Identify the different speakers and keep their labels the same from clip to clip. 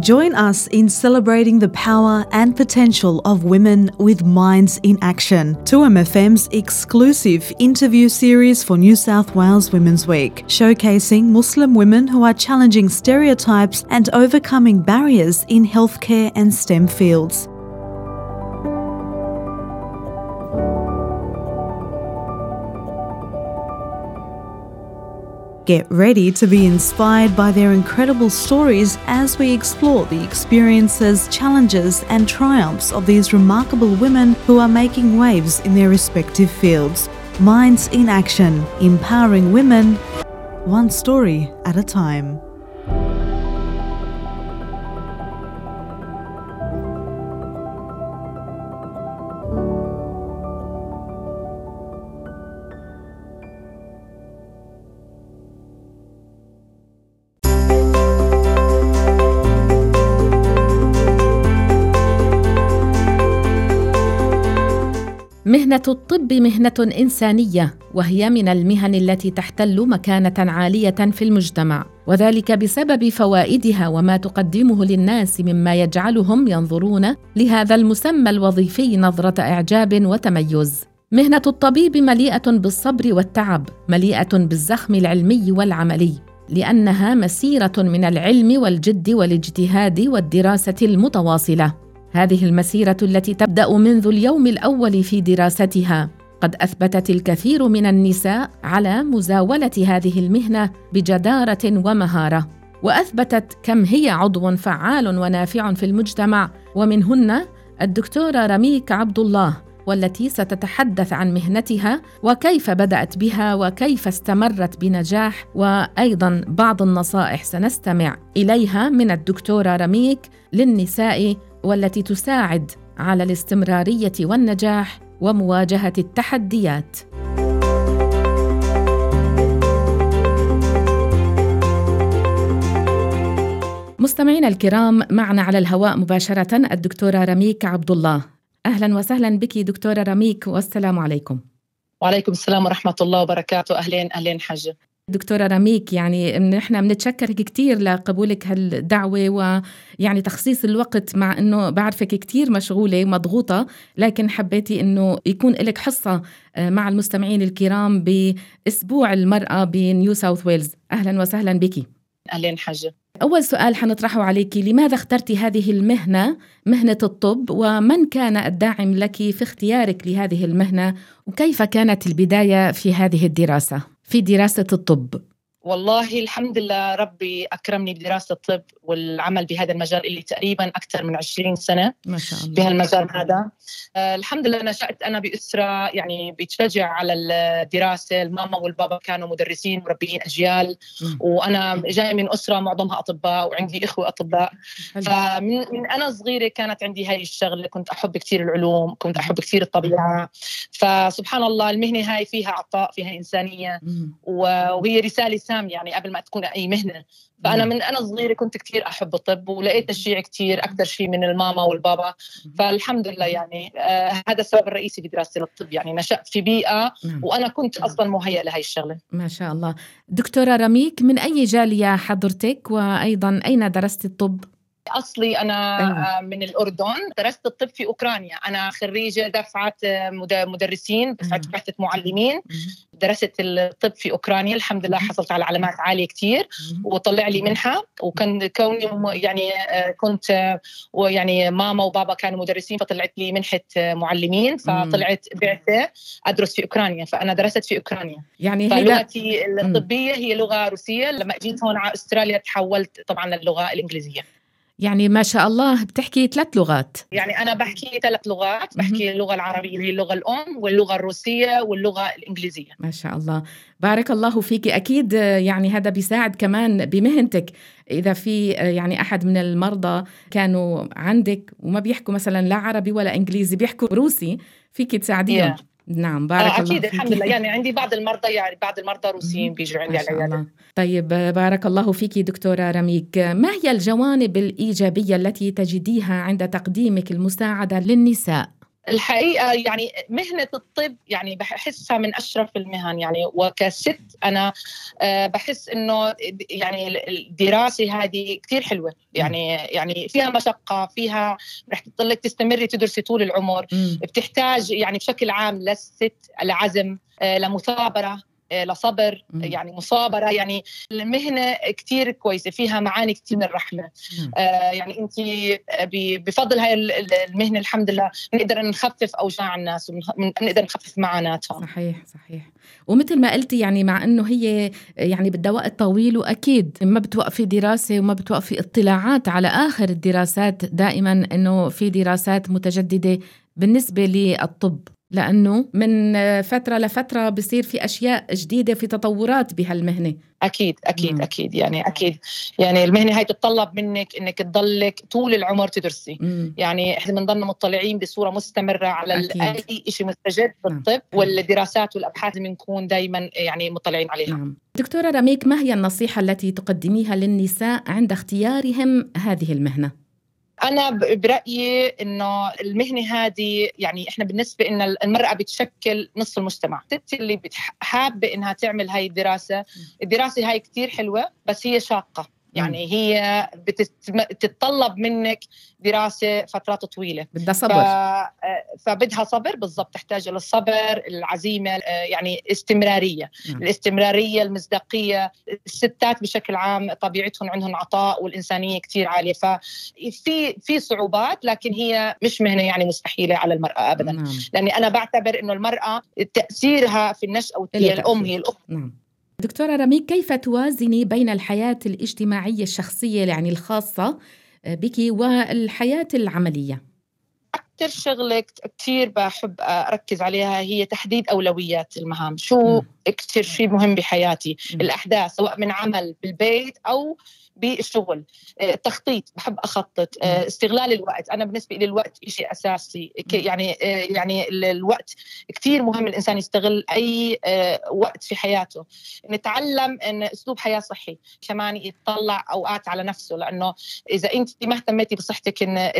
Speaker 1: Join us in celebrating the power and potential of women with Minds in Action. 2MFM's exclusive interview series for New South Wales Women's Week, showcasing Muslim women who are challenging stereotypes and overcoming barriers in healthcare and STEM fields. Get ready to be inspired by their incredible stories as we explore the experiences, challenges, and triumphs of these remarkable women who are making waves in their respective fields. Minds in Action, empowering women, one story at a time.
Speaker 2: مهنة الطب مهنة إنسانية وهي من المهن التي تحتل مكانة عالية في المجتمع وذلك بسبب فوائدها وما تقدمه للناس مما يجعلهم ينظرون لهذا المسمى الوظيفي نظرة إعجاب وتميز. مهنة الطبيب مليئة بالصبر والتعب، مليئة بالزخم العلمي والعملي، لأنها مسيرة من العلم والجد والاجتهاد والدراسة المتواصلة. هذه المسيرة التي تبدأ منذ اليوم الأول في دراستها. قد أثبتت الكثير من النساء على مزاولة هذه المهنة بجدارة ومهارة. وأثبتت كم هي عضو فعال ونافع في المجتمع. ومنهن الدكتورة رميك عبد الله والتي ستتحدث عن مهنتها وكيف بدأت بها وكيف استمرت بنجاح. وأيضا بعض النصائح سنستمع إليها من الدكتورة رميك للنساء والتي تساعد على الاستمرارية والنجاح ومواجهة التحديات. مستمعينا الكرام معنا على الهواء مباشرة الدكتورة رميك عبد الله أهلا وسهلا بك دكتورة رميك والسلام عليكم.
Speaker 3: وعليكم السلام ورحمة الله وبركاته. أهلين أهلين حجه
Speaker 2: دكتورة رميك يعني نحن بنتشكرك كثير لقبولك هالدعوة ويعني تخصيص الوقت مع إنه بعرفك كثير مشغولة ومضغوطة لكن حبيتي إنه يكون لك حصة آه، مع المستمعين الكرام بأسبوع المرأة بنيو ساوث ويلز. أهلا وسهلا بك.
Speaker 3: أهلين حجة
Speaker 2: أول سؤال حنطرحه عليك لماذا اخترتي هذه المهنة مهنة الطب ومن كان الداعم لك في اختيارك لهذه المهنة وكيف كانت البداية في هذه الدراسة؟ في دراسة الطب؟
Speaker 3: والله الحمد لله ربي أكرمني بدراسة الطب والعمل بهذا المجال اللي تقريبا أكثر من 20 سنة
Speaker 2: ما شاء الله.
Speaker 3: بهالمجال هذا. آه الحمد لله نشأت أنا بأسرة يعني بتشجع على الدراسة. الماما والبابا كانوا مدرسين مربيين أجيال. م. وأنا جاي من أسرة معظمها أطباء وعندي إخوة أطباء. فمن من أنا صغيرة كانت عندي هاي الشغلة. كنت أحب كثير العلوم كنت أحب كثير الطبيعة. فسبحان الله المهنة هاي فيها عطاء فيها إنسانية. وهي رسالة سامية يعني قبل ما تكون أي مهنة. فأنا نعم. من أنا صغيرة كنت كثير أحب الطب ولقيت تشجيع كثير أكثر شيء من الماما والبابا. فالحمد لله يعني آه هذا السبب الرئيسي في دراستي للطب يعني. نشأت في بيئة نعم. وأنا كنت أصلا مهيئة لهي الشغلة.
Speaker 2: ما شاء الله. دكتورة رميك من أي جالية حضرتك؟ وأيضا أين درست الطب؟
Speaker 3: أصلي أنا أيوة. من الأردن. درست الطب في أوكرانيا. أنا خريجة دفعة مدرسين دفعة أيوة. بعثه معلمين. درست الطب في أوكرانيا. الحمد لله حصلت على علامات عالية كثير وطلع لي منحة. وكان كوني يعني آه، كنت ويعني ماما وبابا كانوا مدرسين فطلعت لي منحة معلمين. فطلعت بعثة أدرس في أوكرانيا. فأنا درست في أوكرانيا.
Speaker 2: يعني
Speaker 3: فلغتي الطبية هي لغة روسية. لما جيت هون على أستراليا تحولت طبعا للغة الإنجليزية.
Speaker 2: يعني ما شاء الله بتحكي ثلاث لغات.
Speaker 3: يعني أنا بحكي ثلاث لغات بحكي اللغة العربية اللي هي اللغة الأم واللغة الروسية واللغة الإنجليزية.
Speaker 2: ما شاء الله. بارك الله فيك. أكيد يعني هذا بيساعد كمان بمهنتك. إذا في يعني أحد من المرضى كانوا عندك وما بيحكوا مثلا لا عربي ولا إنجليزي بيحكوا روسي فيك تساعديهم. Yeah. نعم بارك
Speaker 3: آه
Speaker 2: الله
Speaker 3: أكيد فيك. الحمد لله. يعني عندي بعض المرضى يعني بعض المرضى روسيين بيجوا عندي على العيادة.
Speaker 2: طيب بارك الله فيك دكتورة رميك. ما هي الجوانب الإيجابية التي تجديها عند تقديمك المساعدة للنساء؟
Speaker 3: الحقيقة يعني مهنة الطب يعني بحسها من أشرف المهن يعني وكست أنا آه، بحس إنه يعني الدراسة هذه كثير حلوة. يعني يعني فيها مشقة فيها رح تضلك تستمري تدرسي طول العمر. بتحتاج يعني بشكل عام للست العزم آه، لمثابرة. لصبر يعني مصابرة يعني المهنة كثير كويسة فيها معاني كثير من الرحمة. آه يعني انت بفضل هاي المهنة الحمد لله بنقدر نخفف أوجاع الناس ونقدر نخفف معاناتهم.
Speaker 2: صحيح صحيح. ومثل ما قلتي يعني مع إنه هي يعني بدها وقت طويل وأكيد ما بتوقفي دراسة وما بتوقفي اطلاعات على آخر الدراسات دائما إنه في دراسات متجددة بالنسبة للطب. لأنه من فترة لفترة بصير في أشياء جديدة في تطورات بهالمهنة
Speaker 3: أكيد أكيد مم. أكيد يعني أكيد يعني المهنة هاي تتطلب منك إنك تضلك طول العمر تدرسي مم. يعني إحنا بنضلنا مطلعين بصورة مستمرة على أكيد. أي شيء مستجد بالطب نعم. والدراسات والأبحاث بنكون دائما يعني مطلعين عليها نعم.
Speaker 2: دكتورة رميك ما هي النصيحة التي تقدميها للنساء عند اختيارهم هذه المهنة
Speaker 3: أنا برأيي إنه المهنة هذه يعني إحنا بالنسبة ان المرأة بتشكل نصف المجتمع. الست اللي حابة إنها تعمل هاي الدراسة الدراسة هاي كثير حلوة بس هي شاقة. يعني هي بتتطلب منك دراسة فترات طويلة.
Speaker 2: بدها صبر. ف...
Speaker 3: آه، فبدها صبر بالضبط تحتاج الصبر العزيمة آه، يعني استمرارية. م. الاستمرارية المصداقية الستات بشكل عام طبيعتهم عندهم عطاء والإنسانية كثير عالية. ففي في صعوبات لكن هي مش مهنة يعني مستحيلة على المرأة ابدا. نعم. لأني أنا بعتبر إنه المرأة تأثيرها في النشأة هي الأم هي الاخت نعم.
Speaker 2: دكتورة رميك كيف توازني بين الحياة الاجتماعية الشخصية يعني الخاصة بك والحياة العملية؟
Speaker 3: أكثر شغلة كثير بحب أركز عليها هي تحديد أولويات المهام. شو أكثر شيء مهم بحياتي؟ م. الأحداث سواء من عمل بالبيت أو بالشغل. التخطيط آه، بحب أخطط. آه، استغلال الوقت. أنا بالنسبة لي الوقت شيء أساسي. يعني آه، يعني الوقت كثير مهم الإنسان يستغل أي وقت في حياته. نتعلم إن أسلوب حياة صحي كمان يطلع أوقات على نفسه. لأنه إذا أنت ما اهتميتي بصحتك إن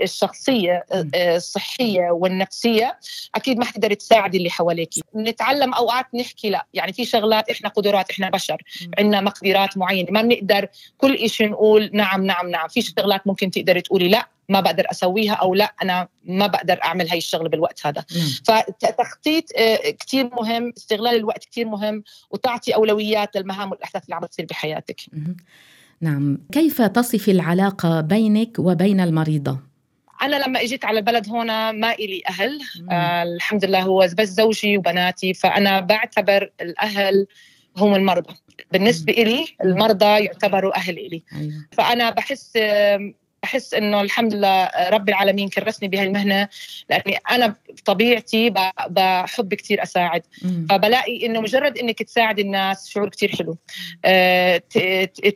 Speaker 3: الشخصية الصحيه والنفسية أكيد ما حتقدري تساعدي اللي حواليك. نتعلم أوقات نحكي لا يعني في شغلات إحنا قدرات إحنا بشر عندنا مقدرات معينة ما بنقدر كل شيء نقول نعم نعم نعم. في شغلات ممكن تقدري تقولي لا ما بقدر أسويها أو لا أنا ما بقدر أعمل هاي الشغلة بالوقت هذا. فتخطيط آه، كثير مهم استغلال الوقت كثير مهم وتعطي أولويات للمهام والأحداث اللي عم تصير بحياتك.
Speaker 2: نعم. كيف تصفي العلاقة بينك وبين المريضة؟
Speaker 3: أنا لما إجيت على البلد هنا ما إلي أهل. آه الحمد لله هو بس زوجي وبناتي فأنا بعتبر الأهل هم المرضى. بالنسبة إلي المرضى يعتبروا أهل إلي. أيوة. فأنا بحس بحس إنه الحمد لله رب العالمين كرسني بهي المهنه لأني أنا بطبيعتي بحب كثير أساعد مم. فبلاقي إنه مجرد إنك تساعد الناس شعور كثير حلو أه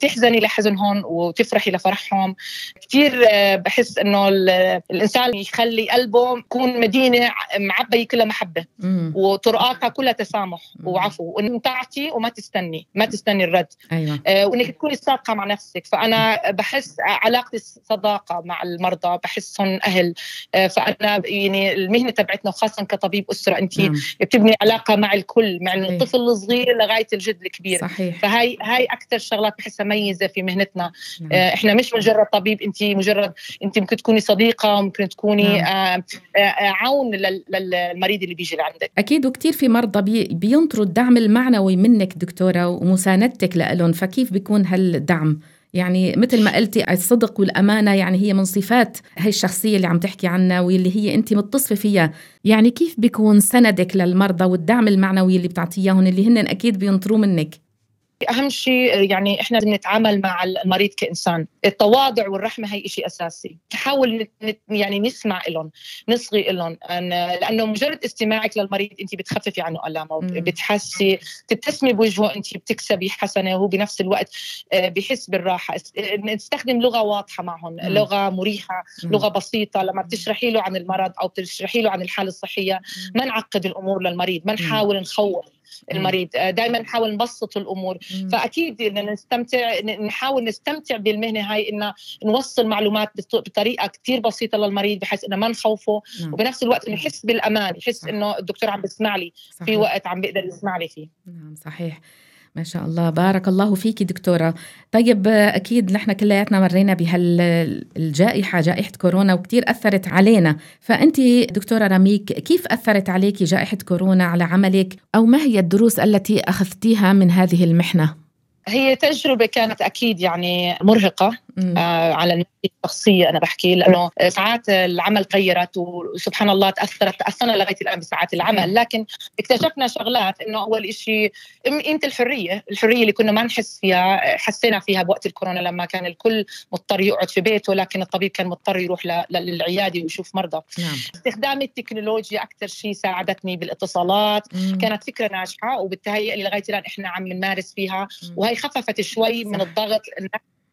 Speaker 3: تحزني لحزنهم وتفرحي لفرحهم كثير آه، بحس إنه الإنسان يخلي قلبه يكون مدينة معبية كلها محبة مم. وطرقاتها كلها تسامح مم. وعفو وانك تعطي وما تستني ما تستني الرد أيوة. أه وإنك تكوني صادقة مع نفسك فأنا بحس علاقتي صداقه مع المرضى بحسهم أهل آه، فأنا يعني المهنة تبعتنا وخاصة كطبيب أسرة انت نعم. بتبني علاقة مع الكل مع. الطفل الصغير لغاية الجد الكبير صحيح. فهي هاي أكثر شغلات بحسها ميزه في مهنتنا نعم. آه، إحنا مش مجرد طبيب انت مجرد انت ممكن تكوني صديقة ممكن تكوني نعم. آه، عون للمريض اللي بيجي لعندك
Speaker 2: أكيد وكثير في مرضى بي بينطروا الدعم المعنوي منك دكتورة ومساندتك لهم فكيف بيكون هالدعم يعني مثل ما قلتي الصدق والأمانة يعني هي من صفات هي الشخصية اللي عم تحكي عنها واللي هي أنت متصفة فيها. يعني كيف بيكون سندك للمرضى والدعم المعنوي اللي بتعطيهم اللي هن أكيد بينطروا منك؟
Speaker 3: أهم شيء يعني إحنا بنتعامل مع المريض كإنسان. التواضع والرحمة هي شيء أساسي. نحاول يعني نسمع لهم نصغي لهم لأنه مجرد استماعك للمريض انت بتخففي عنه ألامه بتحسي تبتسمي بوجهه انت بتكسبي حسنة وهو بنفس الوقت آه، بحس بالراحة. نستخدم لغة واضحة معهم لغة مريحة لغة بسيطة. لما بتشرحي له عن المرض أو بتشرحي له عن الحالة الصحية ما نعقد الأمور للمريض ما نحاول نخوف. المريض. دائما نحاول نبسط الأمور. فأكيد بدنا نستمتع نحاول نستمتع بالمهنة هاي ان نوصل معلومات بطريقة كثير بسيطة للمريض بحيث إنه ما نخوفه. نعم. وبنفس الوقت يحس بالأمان يحس إنه الدكتور عم بيسمع لي صحيح. في وقت عم بيقدر يسمع لي فيه.
Speaker 2: نعم صحيح. ما شاء الله. بارك الله فيك دكتورة. طيب أكيد نحن كلياتنا مرينا بهالجائحة جائحة كورونا وكتير أثرت علينا. فأنت دكتورة رميك كيف أثرت عليك جائحة كورونا على عملك؟ أو ما هي الدروس التي أخذتيها من هذه المحنة؟
Speaker 3: هي تجربة كانت أكيد يعني مرهقة. آه على الناحية الشخصية أنا بحكي لأنه ساعات العمل غيرت وسبحان الله تأثرت تأثرنا لغاية الآن بساعات العمل لكن اكتشفنا شغلات إنه أول شيء قيمة الحرية الحرية اللي كنا ما نحس فيها حسينا فيها بوقت الكورونا لما كان الكل مضطر يقعد في بيته لكن الطبيب كان مضطر يروح للعيادة ويشوف مرضى نعم. استخدام التكنولوجيا أكثر شيء ساعدتني بالاتصالات مم. كانت فكرة ناجحة وبالتهيئ لغاية الآن إحنا عم نمارس فيها وهي خففت شوي من الضغط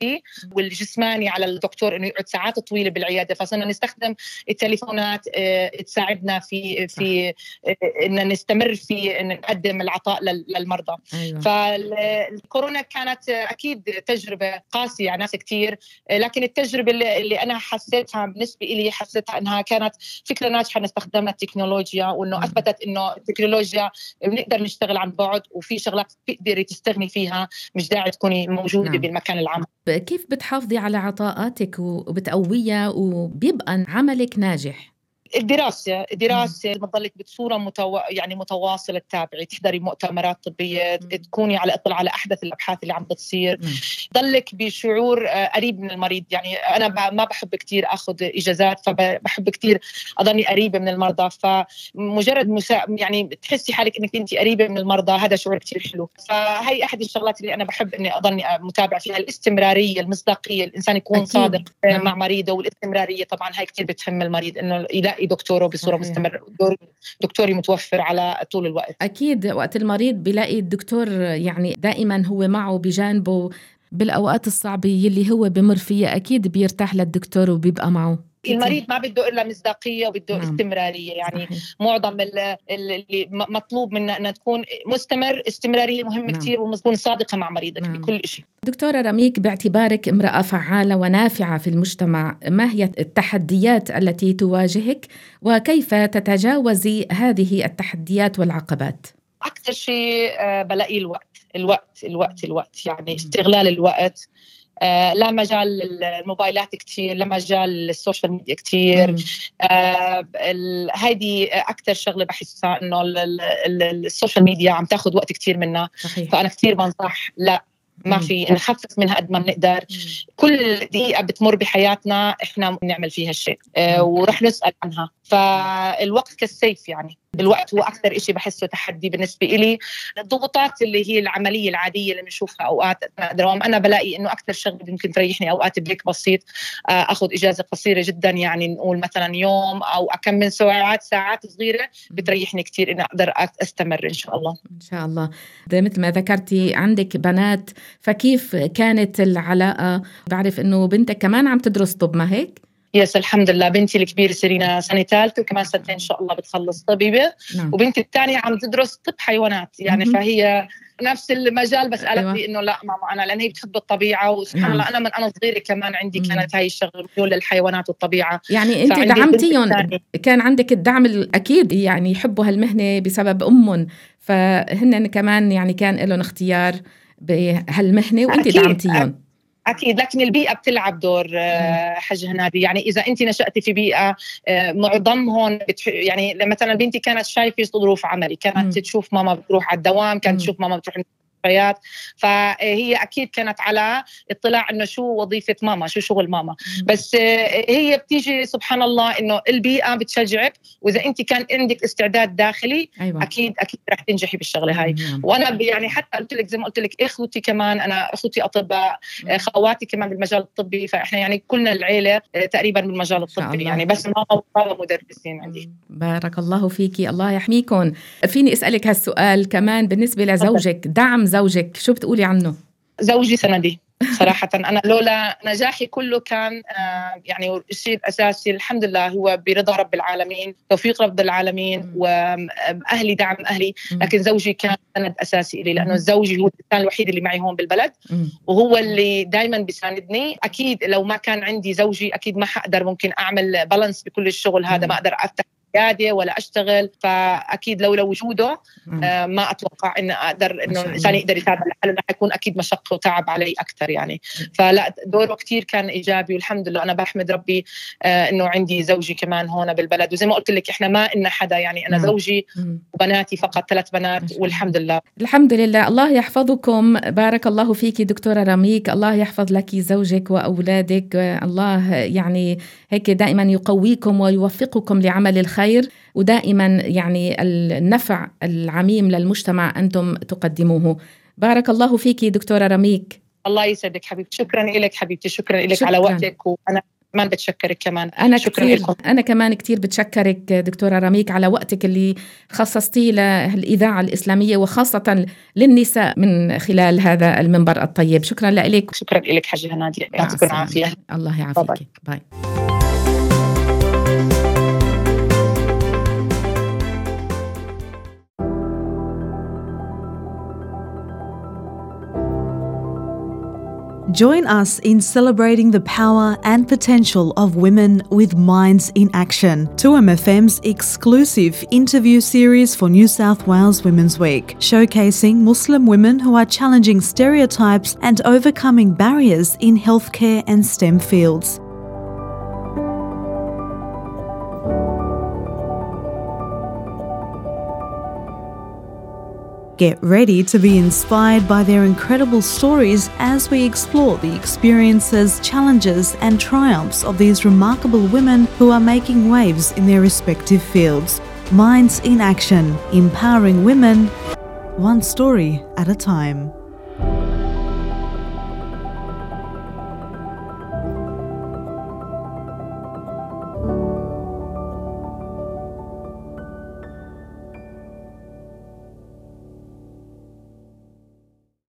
Speaker 3: النفسي والجسماني على الدكتور إنه يقعد ساعات طويلة بالعيادة فصرنا نستخدم التليفونات آه، تساعدنا في في آه، ان نستمر في إن نقدم العطاء للمرضى. أيوة. فالكورونا كانت أكيد تجربة قاسية على ناس كثير لكن التجربة اللي, أنا حسيتها بالنسبة لي حسيتها إنها كانت فكرة ناجحة استخدمنا التكنولوجيا وإنه أثبتت إنه التكنولوجيا بنقدر نشتغل عن بعد وفي شغلات بتقدري تستغني فيها مش داعي تكوني موجودة نعم. بالمكان العام.
Speaker 2: كيف بتحافظي على عطاءاتك وبتقويها وبيبقى عملك ناجح؟
Speaker 3: الدراسة الدراسة بتضلك بصورة متو... يعني متواصلة تتابعي تحضري مؤتمرات طبية تكوني على إطلاع على أحدث الأبحاث اللي عم بتصير. ضلك بشعور آه، قريب من المريض. يعني أنا ما بحب كتير أخذ إجازات فبحب كتير أضلني قريبة من المرضى. فمجرد مسا... يعني تحسي حالك أنك أنت قريبة من المرضى هذا شعور كتير حلو. فهي أحد الشغلات اللي أنا بحب أني أضلني متابعة فيها. الاستمرارية المصداقية. الإنسان يكون أكيد. صادق نعم. مع مريضه والاستمرارية طبعا هاي كتير بتهم المريض أنه يلاقي يلاقي دكتوره بصورة مستمرة دكتوري متوفر على طول الوقت.
Speaker 2: أكيد وقت المريض بيلاقي الدكتور يعني دائما هو معه بجانبه بالأوقات الصعبة يلي هو بمر فيها أكيد بيرتاح للدكتور وبيبقى معه.
Speaker 3: المريض ما بده إلا مصداقية وبده نعم. استمرارية يعني صحيح. معظم اللي مطلوب منا ان تكون مستمر استمرارية مهمة نعم. كثير وتكون صادقة مع مريضك نعم. بكل شيء
Speaker 2: دكتورة رميك باعتبارك امرأة فعالة ونافعة في المجتمع ما هي التحديات التي تواجهك وكيف تتجاوزي هذه التحديات والعقبات
Speaker 3: أكثر شيء آه، بلاقي الوقت الوقت الوقت الوقت يعني استغلال الوقت آه، لا مجال الموبايلات كثير لا مجال ال social media كثير آه هيدي أكثر شغلة بحسها إنه ال social media عم تاخذ وقت كثير منا صحيح. فأنا كثير بنصح لا ما في نخفف منها قد ما بنقدر. كل دقيقة بتمر بحياتنا إحنا بنعمل فيها شيء آه ورح نسأل عنها. فالوقت كالسيف يعني. الوقت هو أكثر شيء بحسه تحدي بالنسبة لي الضغوطات اللي هي العملية العادية اللي بنشوفها أوقات دوام أنا بلاقي إنه أكثر شغله ممكن تريحني أوقات break بسيط آه، أخذ إجازة قصيرة جدا يعني نقول مثلا يوم أو كم من ساعات ساعات صغيرة بتريحني كثير إني أقدر أستمر إن شاء الله.
Speaker 2: إن شاء الله. مثل ما ذكرتي عندك بنات فكيف كانت العلاقة؟ بعرف إنه بنتك كمان عم تدرس طب ما هيك؟
Speaker 3: yes الحمد لله. بنتي الكبيرة سيرينا سنة ثالثة وكمان سنتين إن شاء الله بتخلص طبيبة. نعم. وبنتي الثانية عم تدرس طب حيوانات. يعني م-م. فهي نفس المجال بس قالت أيوة. لي إنه لا ماما أنا لأن هي بتحب الطبيعة وسبحان نعم. الله أنا من أنا صغيرة كمان عندي كانت هاي الشغلة ميول للحيوانات والطبيعة.
Speaker 2: يعني انت دعمتيهم. كان عندك الدعم الأكيد يعني يحبوا هالمهنة بسبب أمهم. فهن كمان يعني كان لهم اختيار بهالمهنة وانت دعمتيهم.
Speaker 3: أكيد لكن البيئة بتلعب دور آه، حج هنادي يعني إذا انت نشاتي في بيئة آه، معظمهم يعني مثلا بنتي كانت شايفة ظروف عملي كانت تشوف ماما بتروح على الدوام كانت تشوف ماما بتروح المستشفيات. فهي أكيد كانت على اطلاع إنه شو وظيفة ماما شو شغل ماما. بس هي بتيجي سبحان الله إنه البيئة بتشجعك. وإذا أنت كان عندك استعداد داخلي أيوة. أكيد أكيد رح تنجحي بالشغلة هاي. مم. وأنا يعني حتى قلت لك زي ما قلت لك أخوتي كمان أنا أخوتي أطباء خواتي كمان بالمجال الطبي. فإحنا يعني كلنا العيلة تقريبا بالمجال الطبي. يعني بس ماما وبابا مدرسين عندي.
Speaker 2: بارك الله فيكي. الله يحميكم فيني أسألك هالسؤال كمان بالنسبة لزوجك. دعم زوجك؟ شو بتقولي عنه؟
Speaker 3: زوجي سندي صراحة. أنا لولا نجاحي كله كان آه، يعني الشيء الأساسي الحمد لله هو برضا رب العالمين توفيق رب العالمين وأهلي دعم أهلي. لكن زوجي كان سند أساسي لي لأنه زوجي هو الإنسان الوحيد اللي معي هون بالبلد. وهو اللي دائما بيساندني. أكيد لو ما كان عندي زوجي أكيد ما حقدر ممكن أعمل بالانس بكل الشغل هذا ما أقدر أفتح عياده ولا أشتغل فأكيد لولا وجوده آه ما أتوقع اني أقدر إنه الانسان يقدر يساعد على حاله حيكون أكيد مشقه وتعب علي أكثر يعني. فلا دوره كثير كان إيجابي والحمد لله. أنا بحمد ربي آه إنه عندي زوجي كمان هون بالبلد. وزي ما قلت لك إحنا ما إلنا حدا يعني. أنا زوجي وبناتي فقط ثلاث بنات والحمد لله.
Speaker 2: الحمد لله. الله يحفظكم. بارك الله فيك دكتورة رميك الله يحفظ لك زوجك وأولادك. الله يعني هيك دائما يقويكم ويوفقكم لعمل الخير. ودائما يعني النفع العميم للمجتمع أنتم تقدموه. بارك الله فيك دكتورة رميك.
Speaker 3: الله يسعدك حبيبتي. شكرا لك حبيبتي. شكرا لك على وقتك. وأنا كمان بتشكرك كمان.
Speaker 2: أنا شكرا كثير لكم. أنا كمان كثير بتشكرك دكتورة رميك على وقتك اللي خصصتيه للإذاعة الإسلامية وخاصة للنساء من خلال هذا المنبر الطيب. شكرا لك.
Speaker 3: شكرا لك حاجة نادية. يعطيكم العافية.
Speaker 2: الله يعافيك. باي, باي.
Speaker 1: Join us in celebrating the power and potential of women with minds in action. 2MFM's exclusive interview series for New South Wales Women's Week, showcasing Muslim women who are challenging stereotypes and overcoming barriers in healthcare and STEM fields. Get ready to be inspired by their incredible stories as we explore the experiences, challenges, and triumphs of these remarkable women who are making waves in their respective fields. Minds in Action, empowering women, one story at a time.